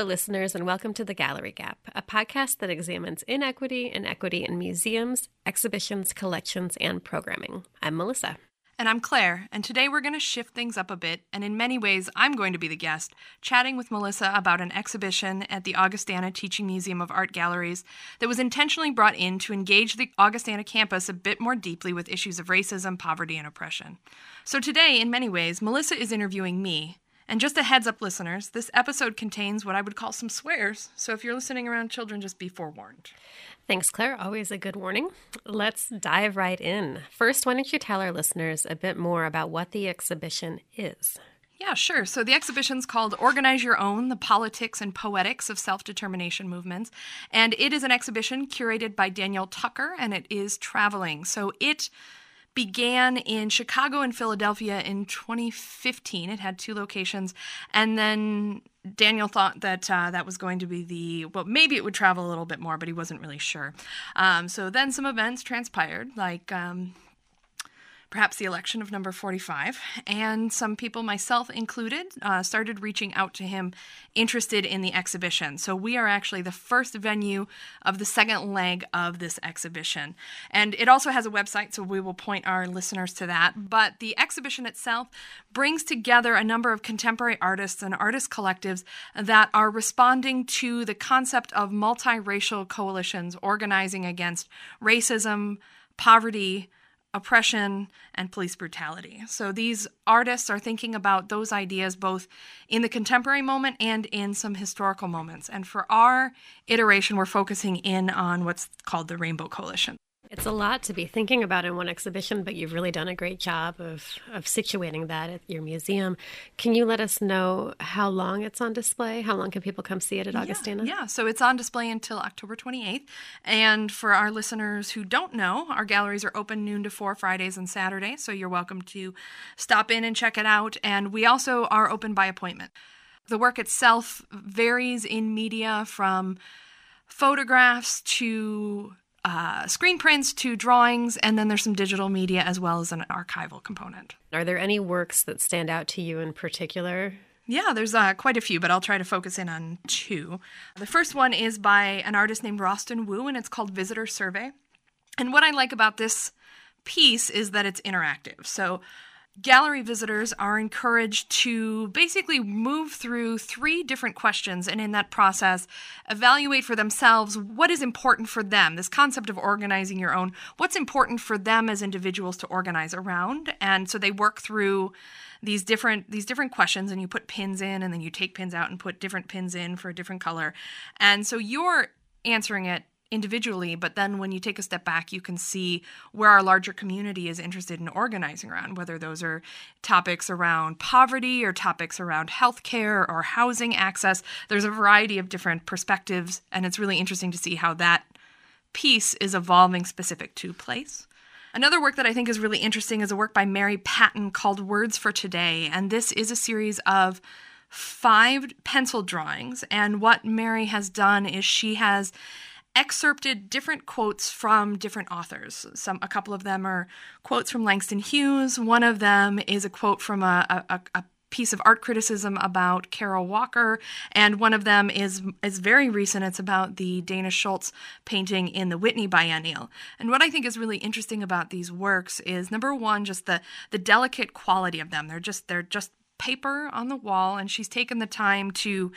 Hello, listeners, and welcome to The Gallery Gap, a podcast that examines inequity and equity in museums, exhibitions, collections, and programming. I'm Melissa. And I'm Claire, and today we're going to shift things up a bit, and in many ways, I'm going to be the guest, chatting with Melissa about an exhibition at the Augustana Teaching Museum of Art Galleries that was intentionally brought in to engage the Augustana campus a bit more deeply with issues of racism, poverty, and oppression. So today, in many ways, Melissa is interviewing me, and just a heads up, listeners, this episode contains what I would call some swears. So if you're listening around children, just be forewarned. Thanks, Claire. Always a good warning. Let's dive right in. First, why don't you tell our listeners a bit more about what the exhibition is? Yeah, sure. So the exhibition's called Organize Your Own The Politics and Poetics of Self Determination Movements. And it is an exhibition curated by Daniel Tucker, and it is traveling. So it began in Chicago and Philadelphia in 2015. It had two locations, and then Daniel thought that uh, that was going to be the well, maybe it would travel a little bit more, but he wasn't really sure. Um, so then some events transpired, like um, perhaps the election of number 45. And some people, myself included, uh, started reaching out to him interested in the exhibition. So we are actually the first venue of the second leg of this exhibition. And it also has a website, so we will point our listeners to that. But the exhibition itself brings together a number of contemporary artists and artist collectives that are responding to the concept of multiracial coalitions organizing against racism, poverty, oppression and police brutality. So these artists are thinking about those ideas both in the contemporary moment and in some historical moments. And for our iteration, we're focusing in on what's called the Rainbow Coalition. It's a lot to be thinking about in one exhibition, but you've really done a great job of, of situating that at your museum. Can you let us know how long it's on display? How long can people come see it at Augustana? Yeah, yeah. so it's on display until October 28th. And for our listeners who don't know, our galleries are open noon to 4 Fridays and Saturdays, so you're welcome to stop in and check it out. And we also are open by appointment. The work itself varies in media from photographs to uh, screen prints to drawings, and then there's some digital media as well as an archival component. Are there any works that stand out to you in particular? Yeah, there's uh, quite a few, but I'll try to focus in on two. The first one is by an artist named Rosten Woo, and it's called Visitor Survey. And what I like about this piece is that it's interactive. So gallery visitors are encouraged to basically move through three different questions and in that process evaluate for themselves what is important for them this concept of organizing your own what's important for them as individuals to organize around. And so they work through these different these different questions and you put pins in and then you take pins out and put different pins in for a different color. And so you're answering it individually, but then when you take a step back, you can see where our larger community is interested in organizing around, whether those are topics around poverty or topics around healthcare or housing access. There's a variety of different perspectives, and it's really interesting to see how that piece is evolving specific to place. Another work that I think is really interesting is a work by Mary Patten called Words for Today, and this is a series of five pencil drawings. And what Mary has done is she has excerpted different quotes from different authors. Some, a couple of them are quotes from Langston Hughes. One of them is a quote from a, a, a piece of art criticism about Kara Walker, and one of them is is very recent. It's about the Dana Schutz painting in the Whitney Biennial. And what I think is really interesting about these works is number one, just the the delicate quality of them. They're just they're just paper on the wall, and she's taken the time to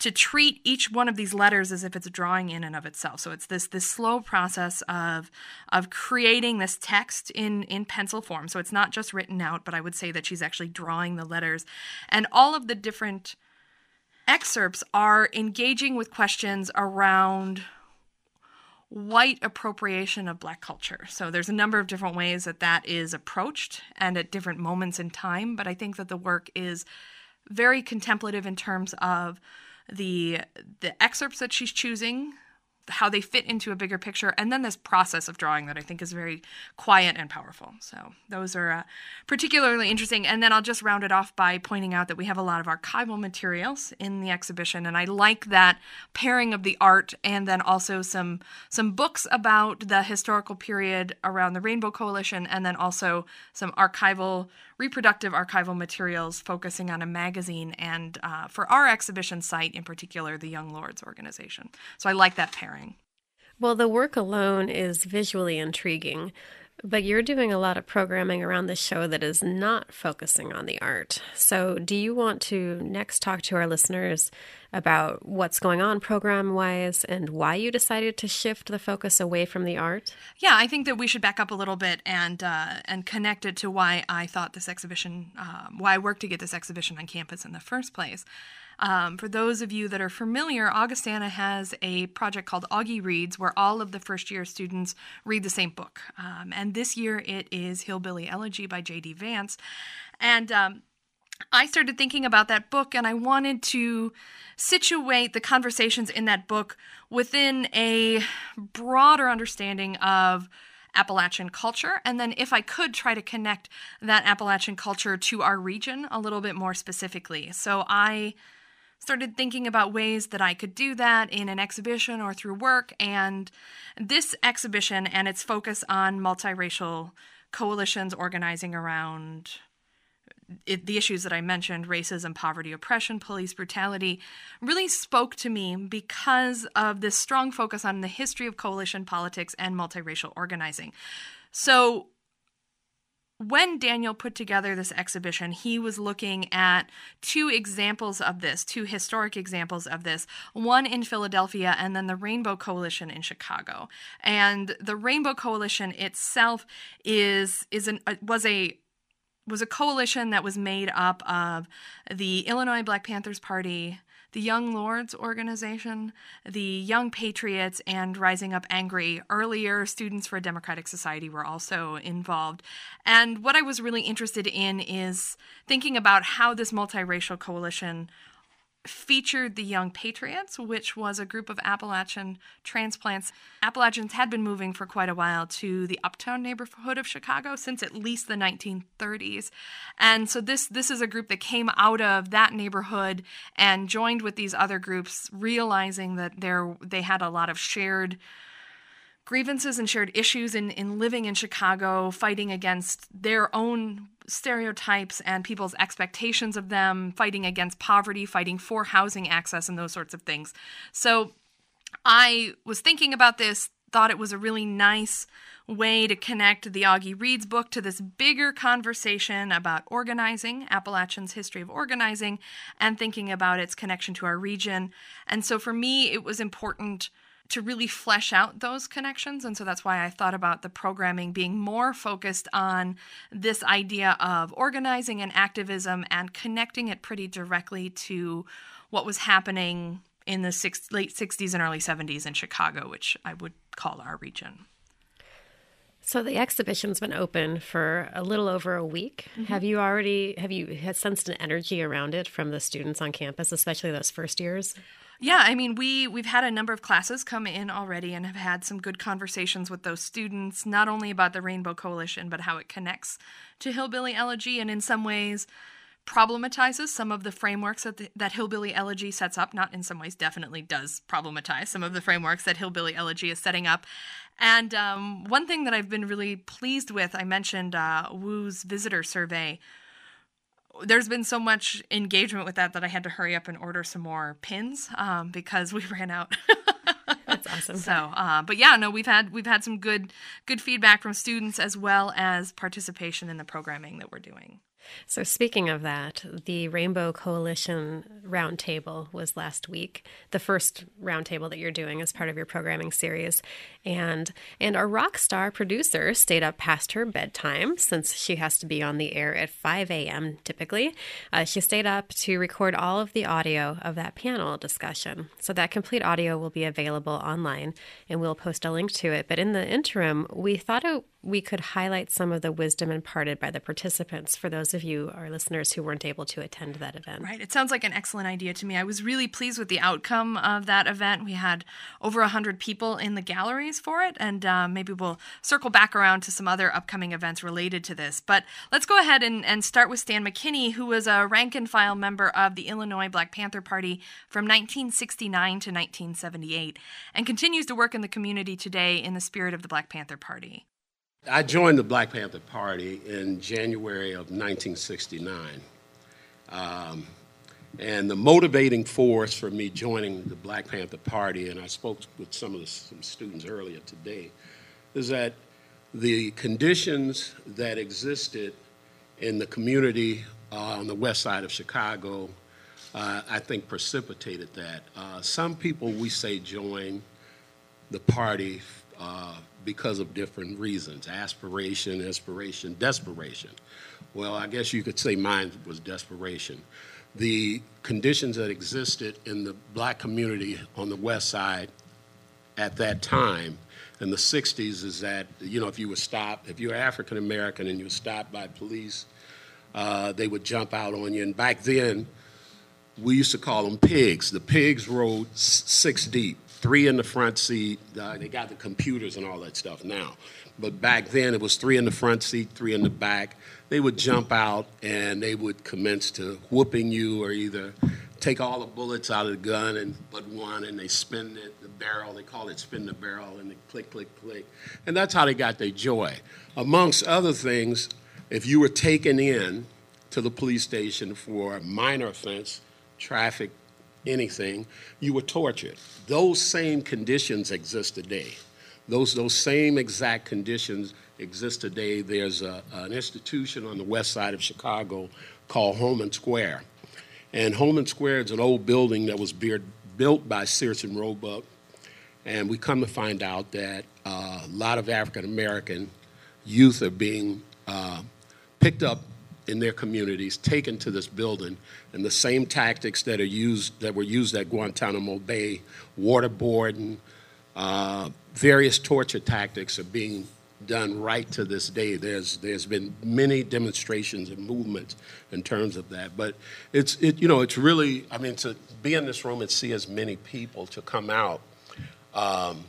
to treat each one of these letters as if it's a drawing in and of itself. So it's this this slow process of of creating this text in in pencil form. So it's not just written out, but I would say that she's actually drawing the letters, and all of the different excerpts are engaging with questions around white appropriation of black culture. So there's a number of different ways that that is approached and at different moments in time, but I think that the work is very contemplative in terms of the the excerpts that she's choosing how they fit into a bigger picture, and then this process of drawing that I think is very quiet and powerful. So those are uh, particularly interesting. And then I'll just round it off by pointing out that we have a lot of archival materials in the exhibition, and I like that pairing of the art and then also some some books about the historical period around the Rainbow Coalition, and then also some archival reproductive archival materials focusing on a magazine and uh, for our exhibition site in particular, the Young Lords organization. So I like that pairing. Well, the work alone is visually intriguing, but you're doing a lot of programming around the show that is not focusing on the art. So, do you want to next talk to our listeners about what's going on program wise and why you decided to shift the focus away from the art? Yeah, I think that we should back up a little bit and uh, and connect it to why I thought this exhibition, um, why I worked to get this exhibition on campus in the first place. Um, for those of you that are familiar, Augustana has a project called Augie Reads, where all of the first year students read the same book. Um, and this year it is Hillbilly Elegy by J.D. Vance. And um, I started thinking about that book and I wanted to situate the conversations in that book within a broader understanding of Appalachian culture. And then, if I could, try to connect that Appalachian culture to our region a little bit more specifically. So, I started thinking about ways that I could do that in an exhibition or through work. And this exhibition and its focus on multiracial coalitions organizing around it, the issues that I mentioned racism, poverty, oppression, police brutality really spoke to me because of this strong focus on the history of coalition politics and multiracial organizing. So, when Daniel put together this exhibition, he was looking at two examples of this, two historic examples of this, one in Philadelphia and then the Rainbow Coalition in Chicago. And the Rainbow Coalition itself is is an uh, was a was a coalition that was made up of the Illinois Black Panthers Party, the Young Lords organization, the Young Patriots, and Rising Up Angry. Earlier, Students for a Democratic Society were also involved. And what I was really interested in is thinking about how this multiracial coalition featured the Young Patriots, which was a group of Appalachian transplants. Appalachians had been moving for quite a while to the uptown neighborhood of Chicago since at least the 1930s. And so this this is a group that came out of that neighborhood and joined with these other groups realizing that there they had a lot of shared grievances and shared issues in, in living in Chicago, fighting against their own stereotypes and people's expectations of them, fighting against poverty, fighting for housing access, and those sorts of things. So I was thinking about this, thought it was a really nice way to connect the Augie Reads book to this bigger conversation about organizing, Appalachian's history of organizing, and thinking about its connection to our region. And so for me, it was important to really flesh out those connections. And so that's why I thought about the programming being more focused on this idea of organizing and activism and connecting it pretty directly to what was happening in the six, late 60s and early 70s in Chicago, which I would call our region. So the exhibition's been open for a little over a week. Mm-hmm. Have you already have you had sensed an energy around it from the students on campus, especially those first years? Yeah, I mean, we we've had a number of classes come in already and have had some good conversations with those students, not only about the Rainbow Coalition, but how it connects to Hillbilly Elegy, and in some ways problematizes some of the frameworks that the, that Hillbilly Elegy sets up. Not in some ways, definitely does problematize some of the frameworks that Hillbilly Elegy is setting up. And um, one thing that I've been really pleased with, I mentioned uh, Woo's visitor survey there's been so much engagement with that that I had to hurry up and order some more pins um, because we ran out. That's awesome. So, uh, but yeah, no, we've had we've had some good good feedback from students as well as participation in the programming that we're doing. So, speaking of that, the Rainbow Coalition Roundtable was last week, the first roundtable that you're doing as part of your programming series, and and our rock star producer stayed up past her bedtime since she has to be on the air at 5 a.m. typically. Uh, she stayed up to record all of the audio of that panel discussion. So that complete audio will be available online, and we'll post a link to it. But in the interim, we thought it we could highlight some of the wisdom imparted by the participants for those of you, our listeners, who weren't able to attend that event. Right. It sounds like an excellent idea to me. I was really pleased with the outcome of that event. We had over 100 people in the galleries for it, and uh, maybe we'll circle back around to some other upcoming events related to this. But let's go ahead and, and start with Stan McKinney, who was a rank and file member of the Illinois Black Panther Party from 1969 to 1978 and continues to work in the community today in the spirit of the Black Panther Party. I joined the Black Panther Party in January of 1969. Um, and the motivating force for me joining the Black Panther Party, and I spoke with some of the some students earlier today, is that the conditions that existed in the community uh, on the west side of Chicago, uh, I think precipitated that. Uh, some people, we say, join the party uh, because of different reasons aspiration, inspiration, desperation. Well, I guess you could say mine was desperation. The conditions that existed in the black community on the west side at that time in the 60s is that, you know, if you were stopped, if you were African American and you were stopped by police, uh, they would jump out on you. And back then, we used to call them pigs. The pigs rode six deep three in the front seat. Uh, they got the computers and all that stuff now. But back then, it was three in the front seat, three in the back. They would jump out and they would commence to whooping you or either take all the bullets out of the gun and but one and they spin it, the barrel. They call it spin the barrel and they click, click, click. And that's how they got their joy. Amongst other things, if you were taken in to the police station for a minor offense, traffic anything, you were tortured. Those same conditions exist today. Those, those same exact conditions exist today. There's a, an institution on the west side of Chicago called Homan Square. And Homan Square is an old building that was built by Sears and Roebuck. And we come to find out that uh, a lot of African American youth are being uh, picked up in their communities taken to this building, and the same tactics that are used that were used at Guantanamo Bay, waterboarding, uh, various torture tactics are being done right to this day. There's there's been many demonstrations and movements in terms of that, but it's it you know it's really I mean to be in this room and see as many people to come out. Um,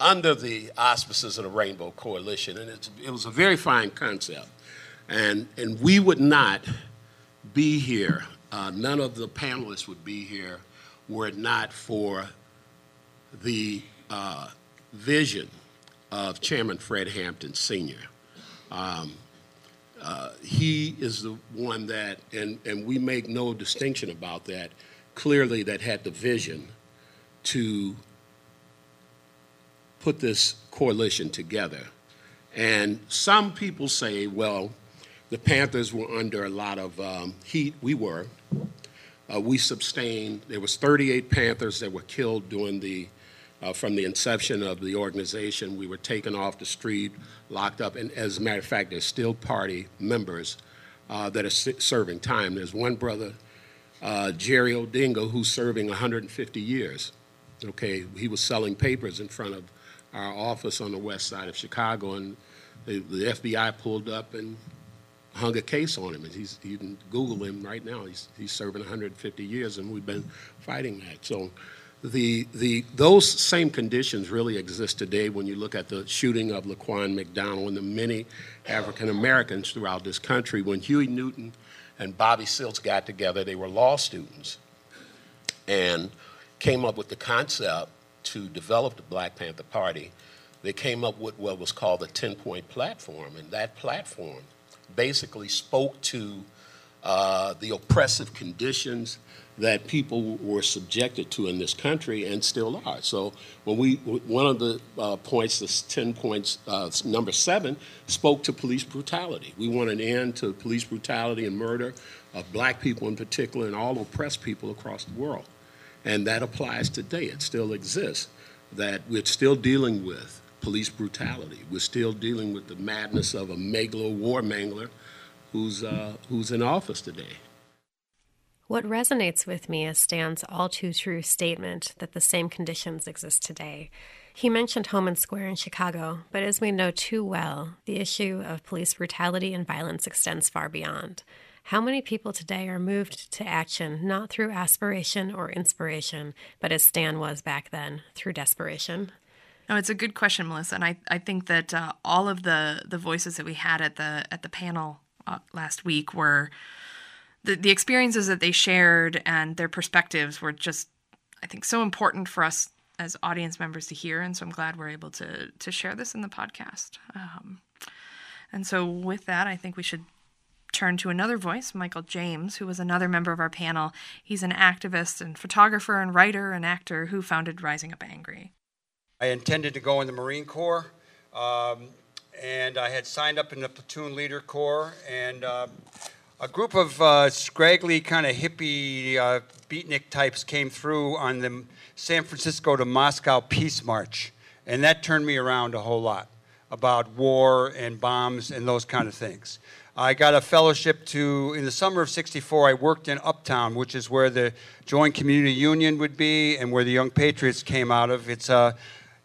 under the auspices of the Rainbow Coalition, and it was a very fine concept. And, and we would not be here, uh, none of the panelists would be here were it not for the uh, vision of Chairman Fred Hampton Sr. Um, uh, he is the one that, and, and we make no distinction about that, clearly that had the vision to put this coalition together. And some people say, well, the Panthers were under a lot of um, heat. We were. Uh, we sustained. There was 38 Panthers that were killed during the uh, from the inception of the organization. We were taken off the street, locked up, and as a matter of fact, there's still party members uh, that are serving time. There's one brother, uh, Jerry Odingo, who's serving 150 years. Okay, he was selling papers in front of our office on the west side of Chicago, and the, the FBI pulled up and hung a case on him. And he's, you can Google him right now. He's, he's serving 150 years, and we've been fighting that. So the, the, those same conditions really exist today when you look at the shooting of Laquan McDonald and the many African Americans throughout this country. When Huey Newton and Bobby Seals got together, they were law students and came up with the concept to develop the Black Panther Party. They came up with what was called the 10 point platform, and that platform basically spoke to uh, the oppressive conditions that people were subjected to in this country and still are. So when we, one of the uh, points, this 10 points, uh, number seven, spoke to police brutality. We want an end to police brutality and murder of black people in particular and all oppressed people across the world. And that applies today. It still exists. That we're still dealing with police brutality. We're still dealing with the madness of a megalo warmongler who's, uh, who's in office today. What resonates with me is Stan's all too true statement that the same conditions exist today. He mentioned Homan Square in Chicago, but as we know too well, the issue of police brutality and violence extends far beyond. How many people today are moved to action not through aspiration or inspiration, but as Stan was back then, through desperation? No, it's a good question, Melissa, and I, I think that uh, all of the, the voices that we had at the at the panel uh, last week were the the experiences that they shared and their perspectives were just I think so important for us as audience members to hear, and so I'm glad we're able to to share this in the podcast. Um, and so with that, I think we should turn to another voice, Michael James, who was another member of our panel. He's an activist and photographer and writer and actor who founded Rising Up Angry. I intended to go in the Marine Corps, um, and I had signed up in the platoon leader corps, and uh, a group of uh, scraggly, kind of hippie uh, beatnik types came through on the San Francisco to Moscow Peace March, and that turned me around a whole lot about war and bombs and those kind of things. I got a fellowship to, in the summer of 64, I worked in Uptown, which is where the Join Community Union would be and where the Young Patriots came out of. It's it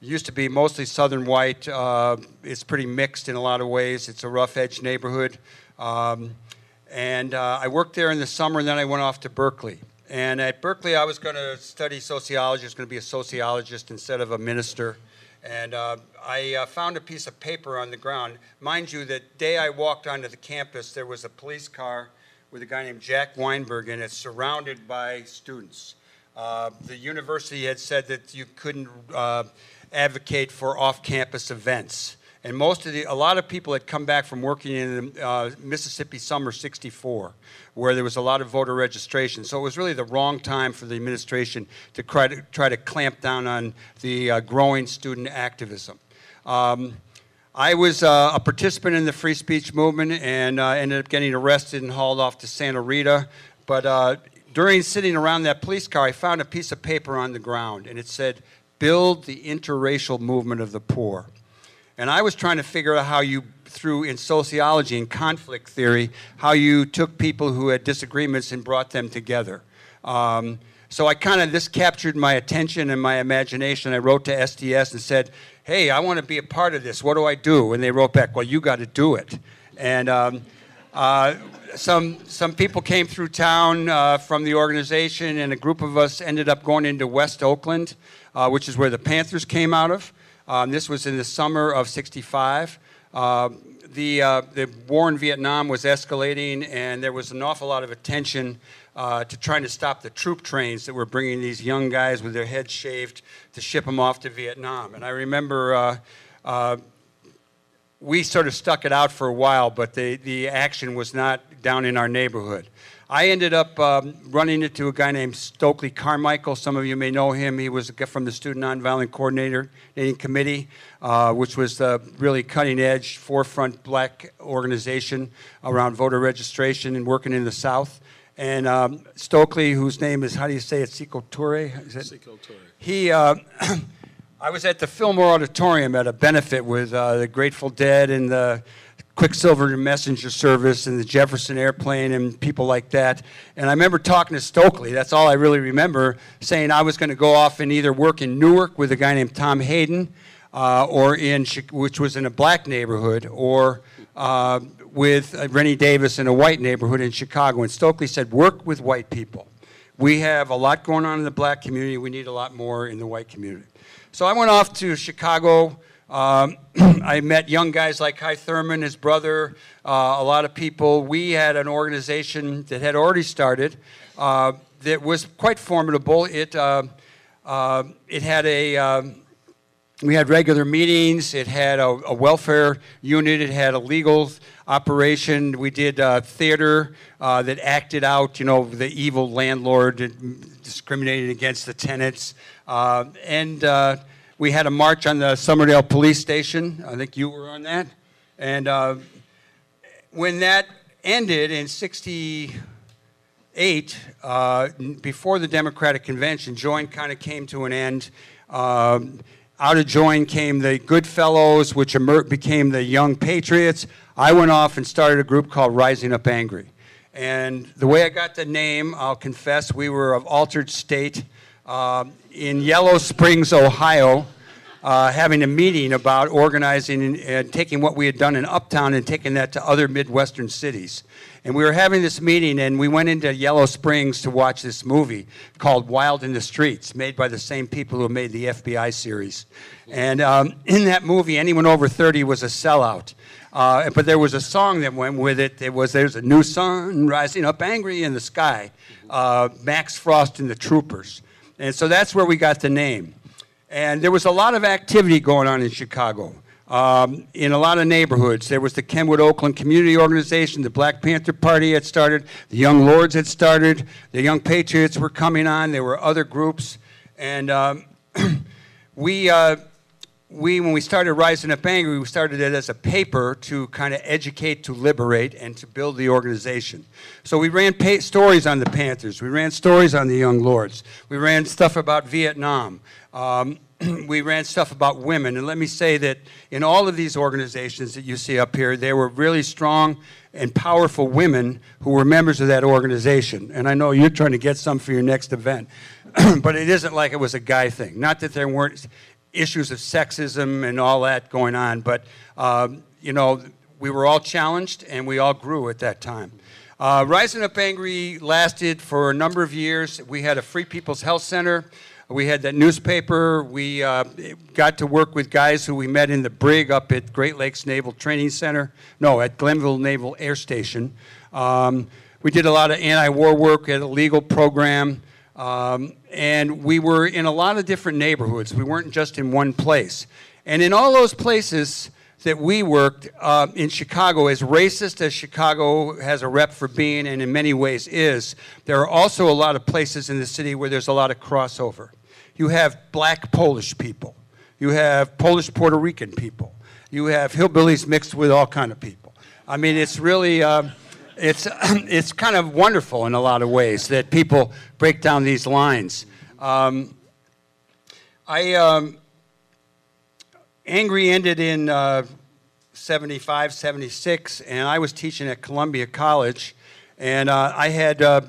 used to be mostly southern white. Uh, it's pretty mixed in a lot of ways. It's a rough edge neighborhood. Um, and uh, I worked there in the summer, and then I went off to Berkeley. And at Berkeley, I was going to study sociology. I was going to be a sociologist instead of a minister. And uh, I uh, found a piece of paper on the ground. Mind you, the day I walked onto the campus, there was a police car with a guy named Jack Weinberg in it, surrounded by students. Uh, the university had said that you couldn't uh, advocate for off campus events. And most of the, a lot of people had come back from working in uh, Mississippi Summer 64, where there was a lot of voter registration. So it was really the wrong time for the administration to try to, try to clamp down on the uh, growing student activism. Um, I was uh, a participant in the free speech movement and uh, ended up getting arrested and hauled off to Santa Rita. But uh, during sitting around that police car, I found a piece of paper on the ground, and it said, Build the interracial movement of the poor. And I was trying to figure out how you, through in sociology and conflict theory, how you took people who had disagreements and brought them together. Um, so I kind of, this captured my attention and my imagination. I wrote to SDS and said, hey, I want to be a part of this. What do I do? And they wrote back, well, you got to do it. And um, uh, some, some people came through town uh, from the organization, and a group of us ended up going into West Oakland, uh, which is where the Panthers came out of. Um, this was in the summer of 65. Uh, the, uh, the war in Vietnam was escalating, and there was an awful lot of attention uh, to trying to stop the troop trains that were bringing these young guys with their heads shaved to ship them off to Vietnam. And I remember uh, uh, we sort of stuck it out for a while, but the, the action was not down in our neighborhood. I ended up um, running into a guy named Stokely Carmichael. Some of you may know him. He was from the Student Nonviolent Coordinating Committee, uh, which was the really cutting edge, forefront black organization around voter registration and working in the South. And um, Stokely, whose name is, how do you say it, Sekou Touré? Is it? Touré. He, uh, I was at the Fillmore Auditorium at a benefit with uh, the Grateful Dead and the Quicksilver Messenger Service and the Jefferson Airplane and people like that. And I remember talking to Stokely, that's all I really remember, saying I was going to go off and either work in Newark with a guy named Tom Hayden, uh, or in, which was in a black neighborhood, or uh, with uh, Rennie Davis in a white neighborhood in Chicago. And Stokely said, work with white people. We have a lot going on in the black community. We need a lot more in the white community. So I went off to Chicago um, I met young guys like Kai Thurman, his brother, uh, a lot of people. We had an organization that had already started uh, that was quite formidable. It, uh, uh it had a, um, we had regular meetings, it had a, a, welfare unit, it had a legal operation. We did uh, theater uh, that acted out, you know, the evil landlord discriminating against the tenants. and we had a march on the Summerdale Police Station. I think you were on that. And uh, when that ended in 68, uh, before the Democratic Convention, Join kind of came to an end. Um, out of Join came the Goodfellows, which became the Young Patriots. I went off and started a group called Rising Up Angry. And the way I got the name, I'll confess, we were of altered state. Um, in Yellow Springs, Ohio. uh, having a meeting about organizing and, and taking what we had done in Uptown and taking that to other Midwestern cities. And we were having this meeting, and we went into Yellow Springs to watch this movie called Wild in the Streets, made by the same people who made the FBI series. And um, in that movie, anyone over 30 was a sellout. Uh, but there was a song that went with it. It was "There's a new sun rising up angry in the sky," uh, Max Frost and the Troopers, and so that's where we got the name. And there was a lot of activity going on in Chicago. Um, in a lot of neighborhoods. There was the Kenwood Oakland Community Organization, the Black Panther Party had started, the Young Lords had started, the Young Patriots were coming on, there were other groups. And um, we, uh, we, when we started Rising Up Angry, we started it as a paper to kind of educate, to liberate, and to build the organization. So we ran pa- stories on the Panthers, we ran stories on the Young Lords, we ran stuff about Vietnam. Um, we ran stuff about women. And let me say that in all of these organizations that you see up here, there were really strong and powerful women who were members of that organization. And I know you're trying to get some for your next event, but it isn't like it was a guy thing. Not that there weren't issues of sexism and all that going on, but um, you know, we were all challenged and we all grew at that time. Uh, Rising Up Angry lasted for a number of years. We had a Free People's Health Center. We had that newspaper. We uh, got to work with guys who we met in the brig up at Great Lakes Naval Training Center. No, at Glenview Naval Air Station. Um, we did a lot of anti-war work at a legal program. Um, and we were in a lot of different neighborhoods. We weren't just in one place. And in all those places that we worked uh, in Chicago, as racist as Chicago has a rep for being, and in many ways is, there are also a lot of places in the city where there's a lot of crossover. You have black Polish people. You have Polish Puerto Rican people. You have hillbillies mixed with all kind of people. I mean, it's really, uh, it's, it's kind of wonderful in a lot of ways that people break down these lines. Um, I, um, Angry ended in uh, 75, 76, and I was teaching at Columbia College, and uh, I had uh,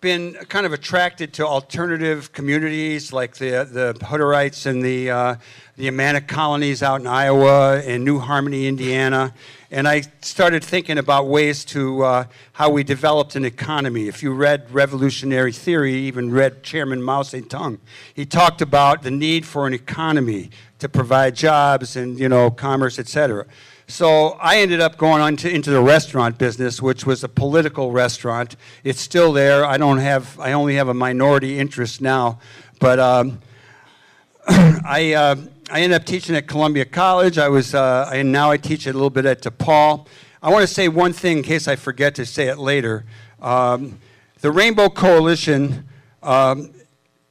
been kind of attracted to alternative communities like the, the Hutterites and the, uh, the Amana colonies out in Iowa and New Harmony, Indiana. And I started thinking about ways to uh, how we developed an economy. If you read Revolutionary Theory, even read Chairman Mao Zedong, he talked about the need for an economy to provide jobs and you know commerce, etc. So I ended up going on to, into the restaurant business, which was a political restaurant. It's still there. I don't have. I only have a minority interest now, but um, I. Uh, I ended up teaching at Columbia College. I was, uh, and now I teach a little bit at DePaul. I want to say one thing in case I forget to say it later. Um, the Rainbow Coalition, um,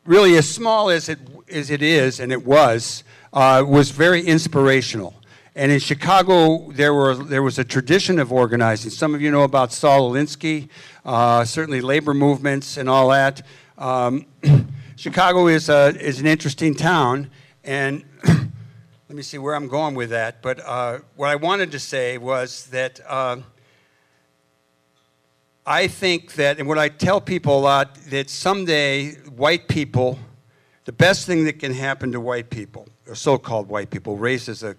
really as small as it, as it is, and it was, uh, was very inspirational. And in Chicago, there, were, there was a tradition of organizing. Some of you know about Saul Alinsky, uh, certainly labor movements and all that. Um, Chicago is, a, is an interesting town, and let me see where I'm going with that. But uh, what I wanted to say was that uh, I think that, and what I tell people a lot, that someday white people, the best thing that can happen to white people, or so called white people, race is a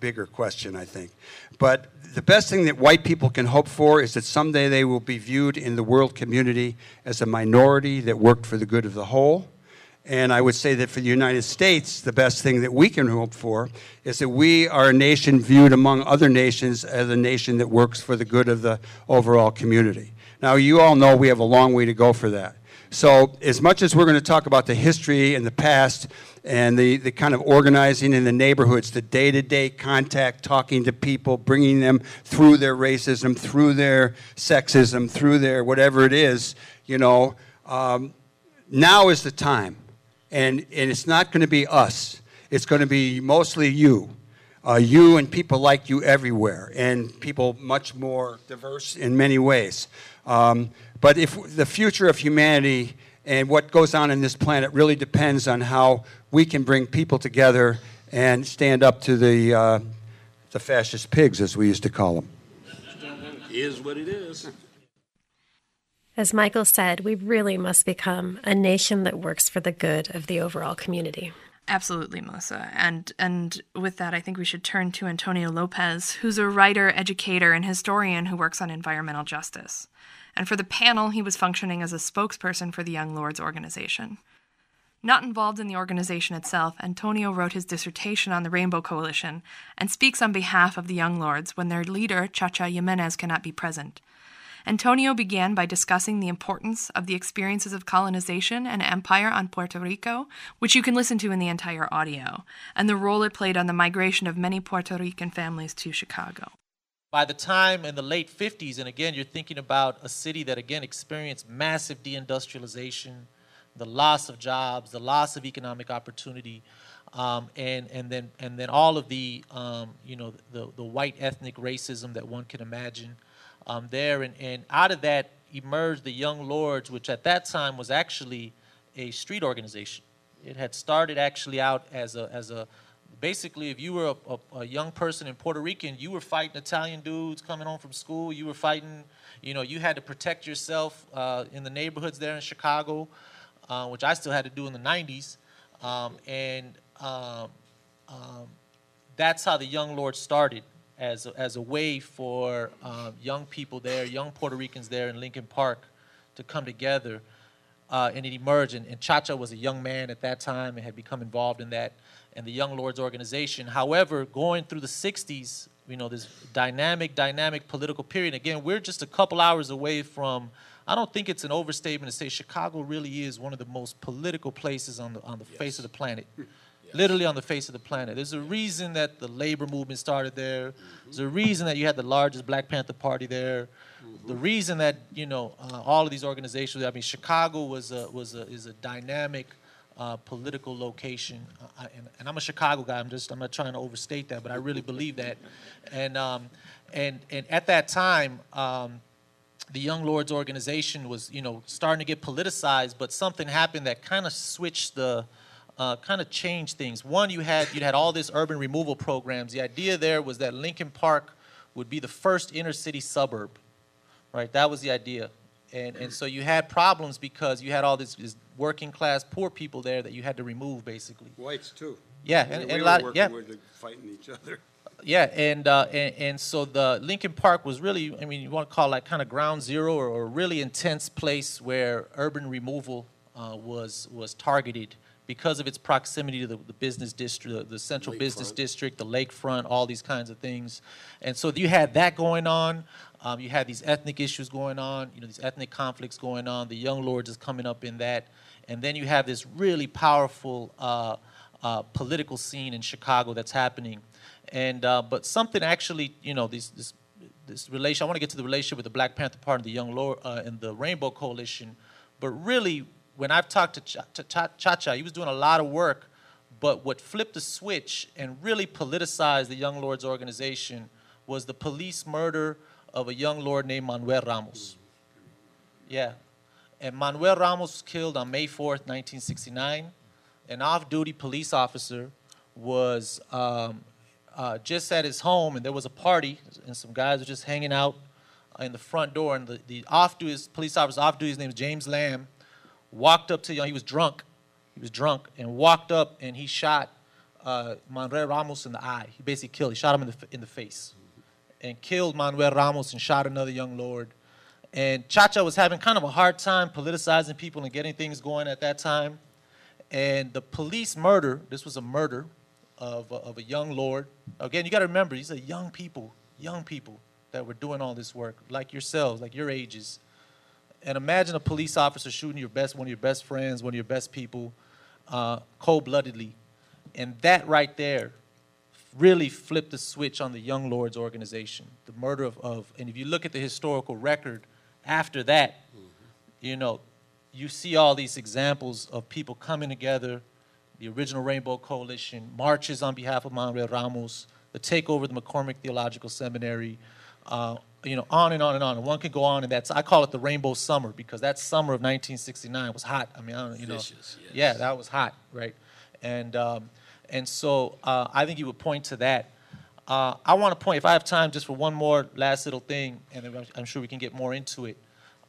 bigger question, I think. But the best thing that white people can hope for is that someday they will be viewed in the world community as a minority that worked for the good of the whole. And I would say that for the United States, the best thing that we can hope for is that we are a nation viewed among other nations as a nation that works for the good of the overall community. Now, you all know we have a long way to go for that. So, as much as we're going to talk about the history and the past and the, the kind of organizing in the neighborhoods, the day to day contact, talking to people, bringing them through their racism, through their sexism, through their whatever it is, you know, um, now is the time. And, and it's not going to be us, it's going to be mostly you. Uh, you and people like you everywhere, and people much more diverse in many ways. Um, but if the future of humanity and what goes on in this planet really depends on how we can bring people together and stand up to the, uh, the fascist pigs, as we used to call them. Is what it is. As Michael said, we really must become a nation that works for the good of the overall community. Absolutely, Melissa. And and with that, I think we should turn to Antonio Lopez, who's a writer, educator, and historian who works on environmental justice. And for the panel, he was functioning as a spokesperson for the Young Lords organization. Not involved in the organization itself, Antonio wrote his dissertation on the Rainbow Coalition and speaks on behalf of the Young Lords when their leader, Chacha Jimenez, cannot be present. Antonio began by discussing the importance of the experiences of colonization and empire on Puerto Rico, which you can listen to in the entire audio, and the role it played on the migration of many Puerto Rican families to Chicago. By the time in the late 50s, and again, you're thinking about a city that again experienced massive deindustrialization, the loss of jobs, the loss of economic opportunity, um, and and then and then all of the um, you know the the white ethnic racism that one can imagine um, there, and, and out of that emerged the Young Lords, which at that time was actually a street organization. It had started actually out as a as a basically if you were a, a, a young person in Puerto Rican, you were fighting Italian dudes coming home from school. You were fighting, you know, you had to protect yourself uh, in the neighborhoods there in Chicago uh, which I still had to do in the 90s. Um, and um, um, that's how the Young Lord started as a, as a way for um, young people there, young Puerto Ricans there in Lincoln Park to come together. Uh, and it emerged. And, and Chacha was a young man at that time and had become involved in that and the Young Lords organization. However, going through the 60s, you know, this dynamic, dynamic political period. Again, we're just a couple hours away from I don't think it's an overstatement to say Chicago really is one of the most political places on the on the yes. face of the planet. Literally on the face of the planet. There's a reason that the labor movement started there. There's a reason that you had the largest Black Panther Party there. The reason that you know uh, all of these organizations. I mean, Chicago was a was a is a dynamic uh, political location. Uh, and, and, I'm a Chicago guy. I'm just I'm not trying to overstate that, but I really believe that. And um, and and at that time. Um, the Young Lords organization was, you know, starting to get politicized, but something happened that kind of switched the, uh, kind of changed things. One, you had you had all this urban removal programs. The idea there was that Lincoln Park would be the first inner city suburb, right? That was the idea, and and so you had problems because you had all this, this working class poor people there that you had to remove, basically. Whites too. Yeah, and, and, and a lot, yeah, fighting each other yeah, and, uh, and, and so the Lincoln Park was really, I mean, you want to call it like kind of ground zero or, or a really intense place where urban removal uh, was was targeted because of its proximity to the, the business district, the, the central business district, the lakefront, all these kinds of things. And so you had that going on. Um, you had these ethnic issues going on, you know, these ethnic conflicts going on. The Young Lords is coming up in that. And then you have this really powerful uh, uh, political scene in Chicago that's happening. And uh, but something actually, you know, this this this relation. I want to get to the relationship with the Black Panther Party the Young Lord uh, and the Rainbow Coalition. But really, when I've talked to Chacha, Cha Cha, he was doing a lot of work. But what flipped the switch and really politicized the Young Lords organization was the police murder of a young lord named Manuel Ramos. Yeah. And Manuel Ramos was killed on May 4th, 1969. An off duty police officer was um, uh, just at his home, and there was a party, and some guys were just hanging out in the front door, and the, the off-duty police officer, off-duty, his name is James Lamb, walked up to, you he was drunk, he was drunk, and walked up and he shot uh, Manuel Ramos in the eye. He basically killed, he shot him in the, in the face, and killed Manuel Ramos and shot another young lord. And Chacha was having kind of a hard time politicizing people and getting things going at that time. And the police murder, this was a murder, of, of a young Lord. Again, you got to remember, these are young people, young people that were doing all this work, like yourselves, like your ages. And imagine a police officer shooting your best, one of your best friends, one of your best people, uh, cold-bloodedly. And that right there really flipped the switch on the Young Lords organization. The murder of, of and if you look at the historical record after that, mm-hmm. you know, you see all these examples of people coming together, the original Rainbow Coalition, marches on behalf of Manuel Ramos, the takeover of the McCormick Theological Seminary, uh, you know, on and on and on. And one could go on, and that's I call it the Rainbow Summer because that summer of 1969 was hot. I mean, I don't, you know, Vicious, yes. yeah, that was hot, right? And um, and so uh, I think you would point to that. Uh, I want to point, if I have time, just for one more last little thing, and I'm sure we can get more into it.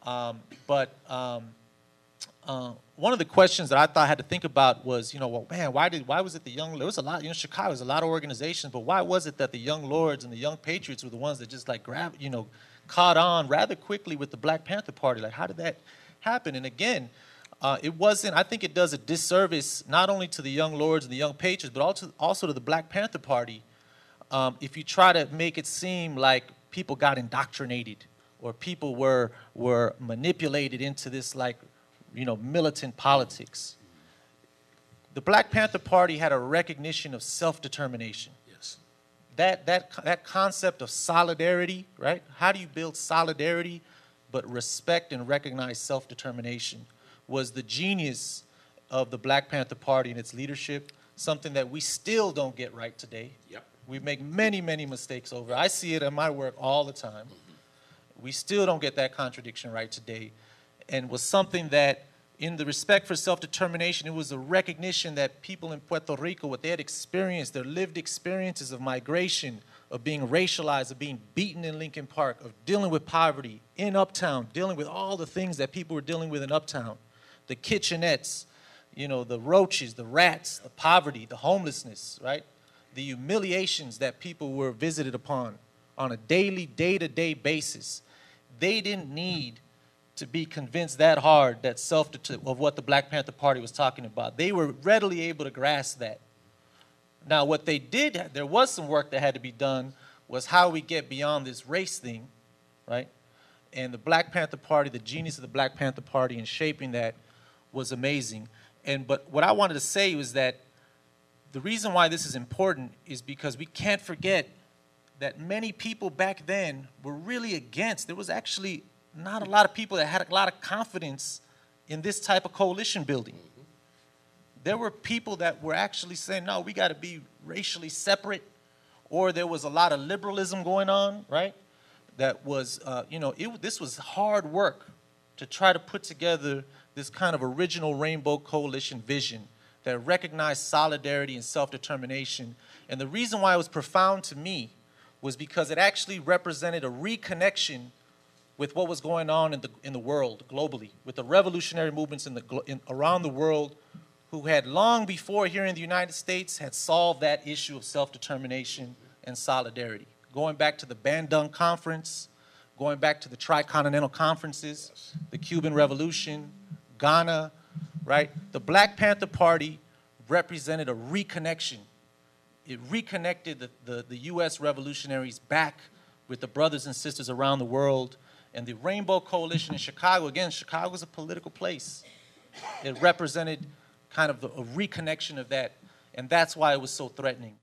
Um, but um, uh, one of the questions that I thought I had to think about was, you know, well, man, why did why was it the young? There was a lot, you know, Chicago was a lot of organizations, but why was it that the young lords and the young patriots were the ones that just like grab, you know, caught on rather quickly with the Black Panther Party? Like, how did that happen? And again, uh, it wasn't. I think it does a disservice not only to the young lords and the young patriots, but also also to the Black Panther Party. Um, if you try to make it seem like people got indoctrinated or people were were manipulated into this like you know, militant politics. The Black Panther Party had a recognition of self-determination. Yes. That, that, that concept of solidarity, right? How do you build solidarity but respect and recognize self-determination was the genius of the Black Panther Party and its leadership, something that we still don't get right today. Yep. We make many, many mistakes over. I see it in my work all the time. Mm-hmm. We still don't get that contradiction right today and was something that, in the respect for self determination, it was a recognition that people in Puerto Rico, what they had experienced, their lived experiences of migration, of being racialized, of being beaten in Lincoln Park, of dealing with poverty in Uptown, dealing with all the things that people were dealing with in Uptown the kitchenettes, you know, the roaches, the rats, the poverty, the homelessness, right? The humiliations that people were visited upon on a daily, day to day basis. They didn't need to be convinced that hard that self of what the Black Panther Party was talking about. They were readily able to grasp that. Now, what they did, there was some work that had to be done, was how we get beyond this race thing, right? And the Black Panther Party, the genius of the Black Panther Party in shaping that was amazing. And but what I wanted to say was that the reason why this is important is because we can't forget that many people back then were really against. There was actually not a lot of people that had a lot of confidence in this type of coalition building. There were people that were actually saying, no, we got to be racially separate, or there was a lot of liberalism going on, right? That was, uh, you know, it, this was hard work to try to put together this kind of original Rainbow Coalition vision that recognized solidarity and self determination. And the reason why it was profound to me was because it actually represented a reconnection with what was going on in the, in the world globally, with the revolutionary movements in the, in, around the world who had long before here in the United States had solved that issue of self-determination and solidarity. Going back to the Bandung Conference, going back to the Tricontinental Conferences, yes. the Cuban Revolution, Ghana, right? The Black Panther Party represented a reconnection. It reconnected the, the, the U.S. revolutionaries back with the brothers and sisters around the world and the Rainbow Coalition in Chicago, again, Chicago is a political place. It represented kind of a reconnection of that, and that's why it was so threatening.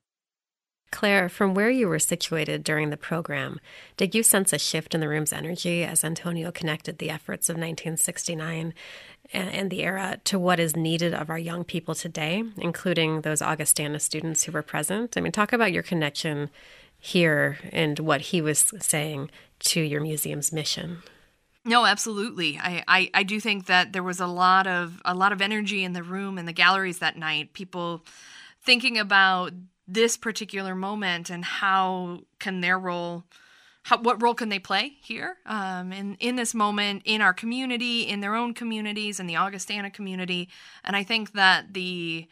Claire, from where you were situated during the program, did you sense a shift in the room's energy as Antonio connected the efforts of 1969 and the era to what is needed of our young people today, including those Augustana students who were present? I mean, talk about your connection here and what he was saying to your museum's mission. No, absolutely. I, I, I do think that there was a lot of a lot of energy in the room and the galleries that night. People thinking about this particular moment and how can their role how, what role can they play here um, in, in this moment in our community in their own communities in the augustana community and i think that the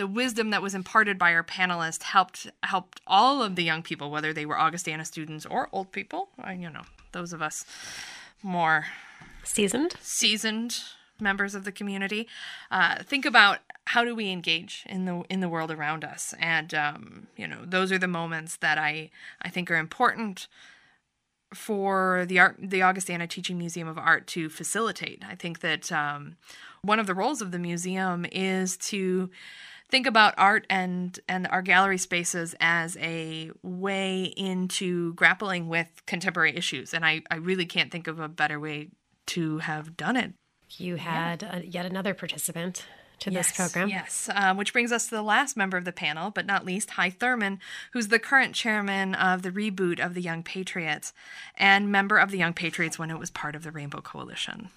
the wisdom that was imparted by our panelists helped helped all of the young people, whether they were Augustana students or old people, or, you know, those of us more seasoned seasoned members of the community, uh, think about how do we engage in the in the world around us, and um, you know, those are the moments that I I think are important for the art the Augustana Teaching Museum of Art to facilitate. I think that um, one of the roles of the museum is to think about art and and our gallery spaces as a way into grappling with contemporary issues and i i really can't think of a better way to have done it you had yeah. a, yet another participant to yes, this program. Yes, um, which brings us to the last member of the panel, but not least, Hy Thurman, who's the current chairman of the reboot of the Young Patriots and member of the Young Patriots when it was part of the Rainbow Coalition.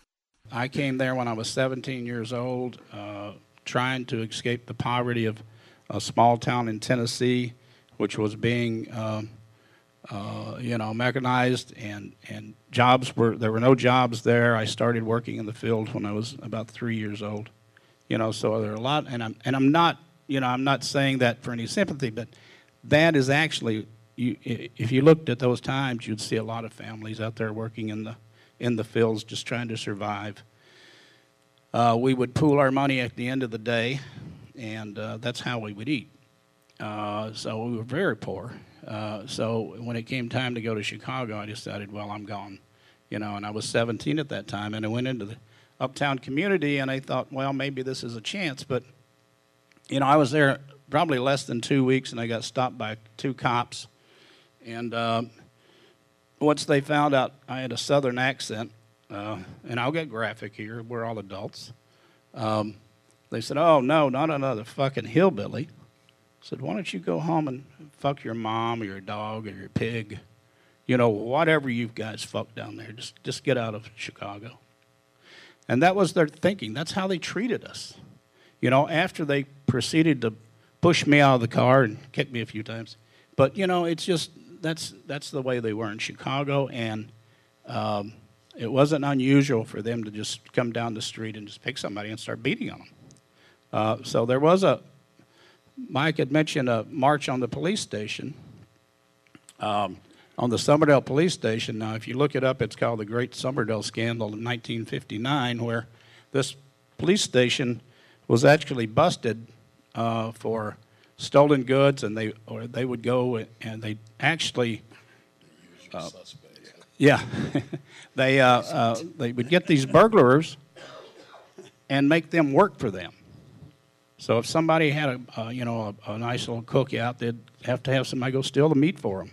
I came there when I was 17 years old. Uh, trying to escape the poverty of a small town in Tennessee, which was being uh, uh, you know, mechanized, and and jobs were there were no jobs there. I started working in the field when I was about three years old, you know. So there are a lot, and I'm and I'm not, you know, I'm not saying that for any sympathy, but that is actually, you, if you looked at those times, you'd see a lot of families out there working in the in the fields, just trying to survive. Uh, we would pool our money at the end of the day, and uh, that's how we would eat. Uh, so we were very poor. Uh, so when it came time to go to Chicago, I decided, well, I'm gone, you know. And I was 17 at that time, and I went into the uptown community, and I thought, well, maybe this is a chance. But you know, I was there probably less than two weeks, and I got stopped by two cops. And uh, once they found out I had a southern accent, uh, and I'll get graphic here, we're all adults. Um, they said, "Oh no, not another fucking hillbilly." I said, "Why don't you go home and fuck your mom or your dog or your pig, you know, whatever you guys fuck down there. Just just get out of Chicago." And that was their thinking. That's how they treated us. You know, after they proceeded to push me out of the car and kick me a few times, but you know, it's just that's that's the way they were in Chicago, and um, it wasn't unusual for them to just come down the street and just pick somebody and start beating on them. Uh, so there was a, Mike had mentioned a march on the police station, um, on the Summerdale police station. Now, if you look it up, it's called the Great Summerdale Scandal in 1959, where this police station was actually busted uh, for stolen goods, and they or they would go and they actually. Uh, yeah, they uh, uh, they would get these burglars and make them work for them. So if somebody had a uh, you know a, a, nice little cookout, they'd have to have somebody go steal the meat for them.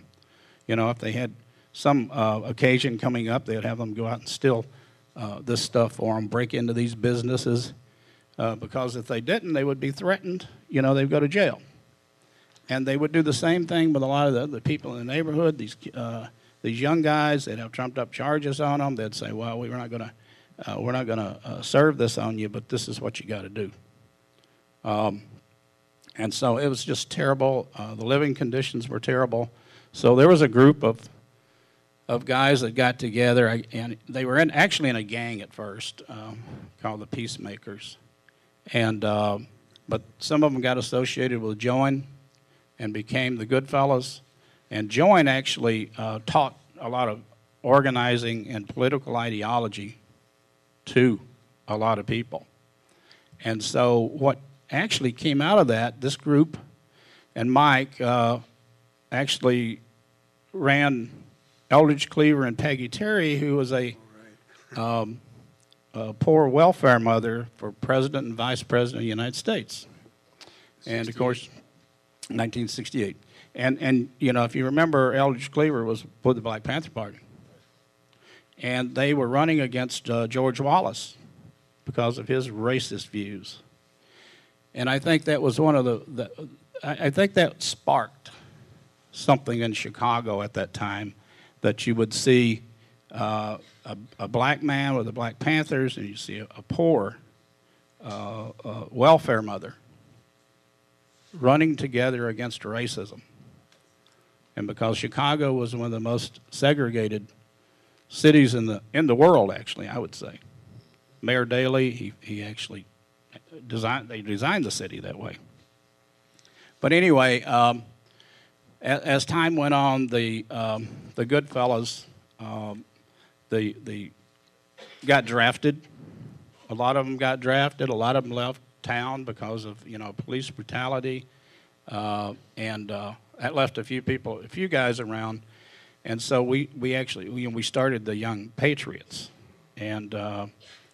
You know, if they had some uh, occasion coming up, they'd have them go out and steal uh, this stuff for them, break into these businesses, because if they didn't, they would be threatened. You know, they'd go to jail. And they would do the same thing with a lot of the, the people in the neighborhood. These uh, these young guys, they'd have trumped up charges on them. They'd say, "Well, we're not going to uh, we're not going to uh, serve this on you, but this is what you got to do." Um, and so it was just terrible. Uh, the living conditions were terrible. So there was a group of of guys that got together, and they were in, actually in a gang at first um, called the Peacemakers, and uh, but some of them got associated with Join and became the Goodfellas and Join actually uh, taught a lot of organizing and political ideology to a lot of people. And so, what actually came out of that, this group and Mike uh, actually ran Eldridge Cleaver and Peggy Terry, who was a, um, a poor welfare mother for President and Vice President of the United States. And of course, 1968. And, and you know, if you remember, Eldridge Cleaver was with the Black Panther Party. And they were running against uh, George Wallace because of his racist views. And I think that was one of the, the I, think that sparked something in Chicago at that time that you would see uh, a, a, black man with the Black Panthers and you see a, a poor uh, uh welfare mother running together against racism. And because Chicago was one of the most segregated cities in the, in the world, actually, I would say. Mayor Daley, he, he actually designed, they designed the city that way. But anyway, um, as, as, time went on, the, um, the good fellows, um, the, the got drafted. A lot of them got drafted. A lot of them left town because of you know police brutality, uh, and uh, that left a few people, a few guys around, and so we we actually we, we started the Young Patriots, and uh,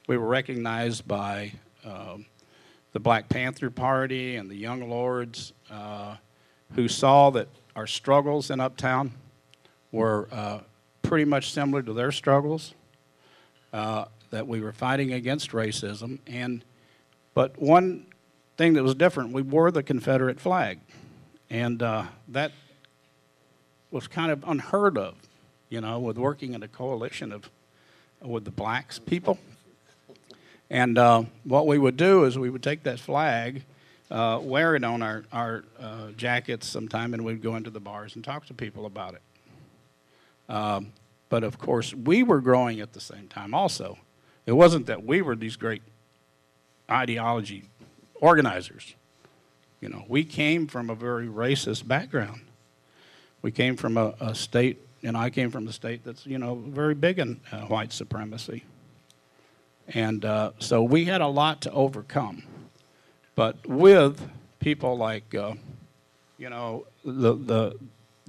we were recognized by um, the Black Panther Party and the Young Lords, uh, who saw that our struggles in Uptown were uh, pretty much similar to their struggles. Uh, that we were fighting against racism, and but one thing that was different, we wore the Confederate flag. And uh, that was kind of unheard of, you know, with working in a coalition of with the blacks people. And uh, what we would do is we would take that flag, uh, wear it on our, our uh, jackets sometime, and we'd go into the bars and talk to people about it. Um, but of course, we were growing at the same time also. It wasn't that we were these great ideology organizers. You know, we came from a very racist background. We came from a, a state, and I came from a state that's, you know, very big in uh, white supremacy. And uh, so we had a lot to overcome. But with people like, uh, you know, the, the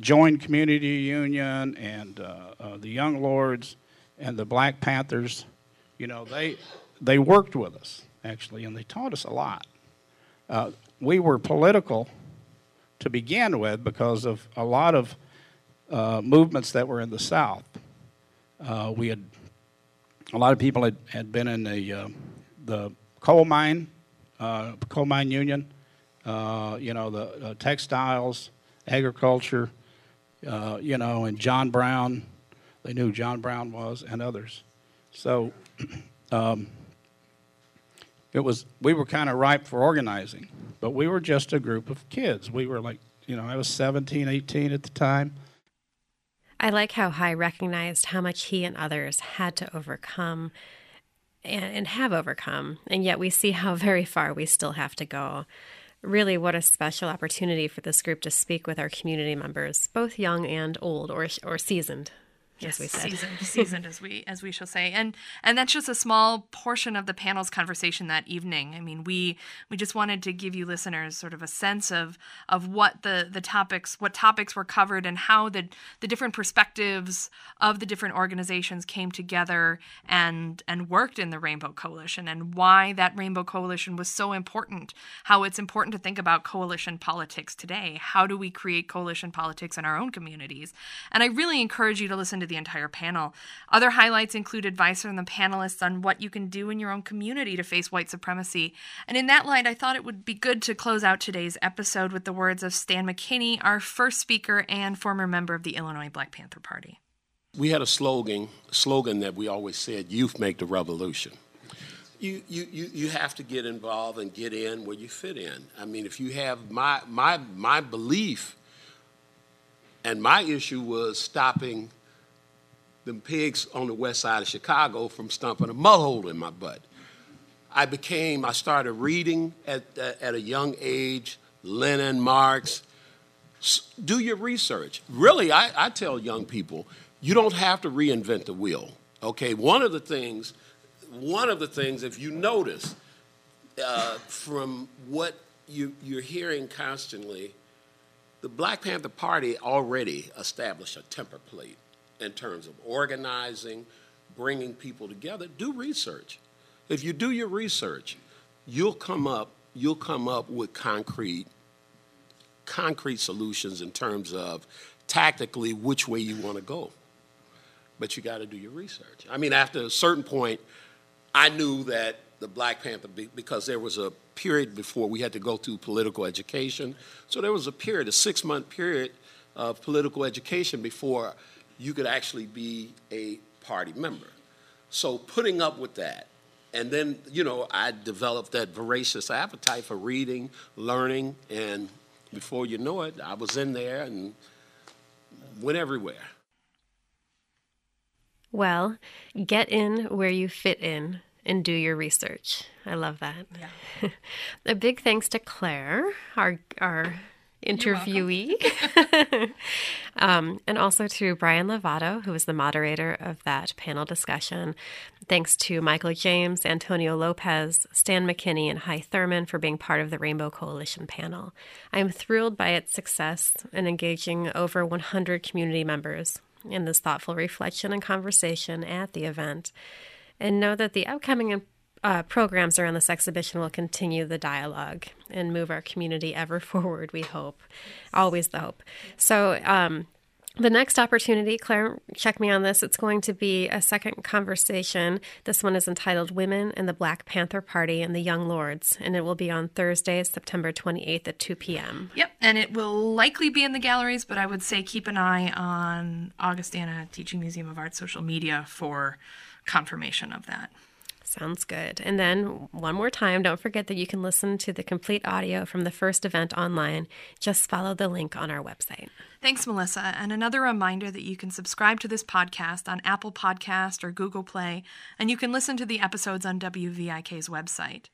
Join Community Union and uh, uh, the Young Lords and the Black Panthers, you know, they, they worked with us, actually, and they taught us a lot. Uh, we were political to begin with because of a lot of uh, movements that were in the South. Uh, we had a lot of people had, had been in the uh, the coal mine uh, coal mine union, uh, you know the uh, textiles, agriculture, you know, and John Brown. They knew John Brown was and others. So um, it was we were kind of ripe for organizing, but we were just a group of kids. We were like, you know, I was 17, 18 at the time. I like how Hy recognized how much he and others had to overcome and, have overcome, and yet we see how very far we still have to go. Really, what a special opportunity for this group to speak with our community members, both young and old or, or seasoned yes, as we said. Seasoned, seasoned as we as we shall say. And and that's just a small portion of the panel's conversation that evening. I mean, we we just wanted to give you listeners sort of a sense of of what the the topics what topics were covered and how the the different perspectives of the different organizations came together and and worked in the Rainbow Coalition and why that Rainbow Coalition was so important. How it's important to think about coalition politics today. How do we create coalition politics in our own communities? And I really encourage you to listen to the entire panel. Other highlights include advice from the panelists on what you can do in your own community to face white supremacy. And in that light, I thought it would be good to close out today's episode with the words of Stan McKinney, our first speaker and former member of the Illinois Black Panther Party. We had a slogan, slogan that we always said, youth make the revolution. You, you, you, you have to get involved and get in where you fit in. I mean, if you have my, my, my belief and my issue was stopping them pigs on the west side of Chicago from stumping a mud hole in my butt. I became, I started reading at, at a young age, Lenin, Marx. Do your research. Really, I, I tell young people, you don't have to reinvent the wheel. Okay, one of the things, one of the things, if you notice uh, from what you, you're hearing constantly, the Black Panther Party already established a template in terms of organizing, bringing people together, do research. If you do your research, you'll come up you'll come up with concrete concrete solutions in terms of tactically which way you want to go. But you got to do your research. I mean, after a certain point, I knew that the Black Panther, because there was a period before we had to go through political education. So there was a period, a six month period of political education before you could actually be a party member. So putting up with that, and then, you know, I developed that voracious appetite for reading, learning, and before you know it, I was in there and went everywhere. Well, get in where you fit in and do your research. I love that. Yeah. a big thanks to Claire, our our interviewee, um, and also to Brian Lovato, who was the moderator of that panel discussion. Thanks to Michael James, Antonio Lopez, Stan McKinney, and Hy Thurman for being part of the Rainbow Coalition panel. I am thrilled by its success in engaging over 100 community members in this thoughtful reflection and conversation at the event. And know that the upcoming uh, programs around this exhibition will continue the dialogue and move our community ever forward, we hope. Always the hope. So, um, the next opportunity, Claire, check me on this. It's going to be a second conversation. This one is entitled Women in the Black Panther Party and the Young Lords, and it will be on Thursday, September 28th at 2 p.m. Yep, and it will likely be in the galleries, but I would say keep an eye on Augustana Teaching Museum of Art social media for confirmation of that. Sounds good. And then one more time, don't forget that you can listen to the complete audio from the first event online. Just follow the link on our website. Thanks, Melissa. And another reminder that you can subscribe to this podcast on Apple Podcast or Google Play, and you can listen to the episodes on WVIK's website.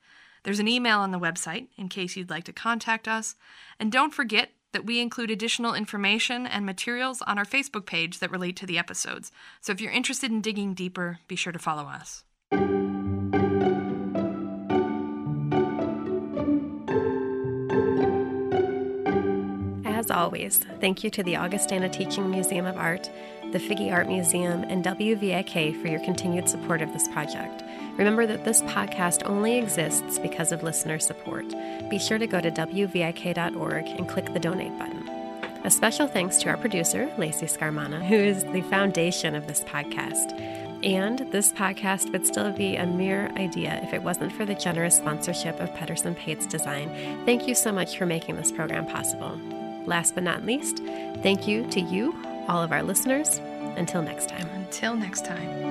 There's an email on the website in case you'd like to contact us. And don't forget that we include additional information and materials on our Facebook page that relate to the episodes. So if you're interested in digging deeper, be sure to follow us. As always, thank you to the Augustana Teaching Museum of Art, the Figge Art Museum, and WVIK for your continued support of this project. Remember that this podcast only exists because of listener support. Be sure to go to WVIK.org and click the donate button. A special thanks to our producer, Lacey Scarmana, who is the foundation of this podcast. And this podcast would still be a mere idea if it wasn't for the generous sponsorship of Pedersen Pates Design. Thank you so much for making this program possible. Last but not least, thank you to you, all of our listeners. Until next time. Until next time.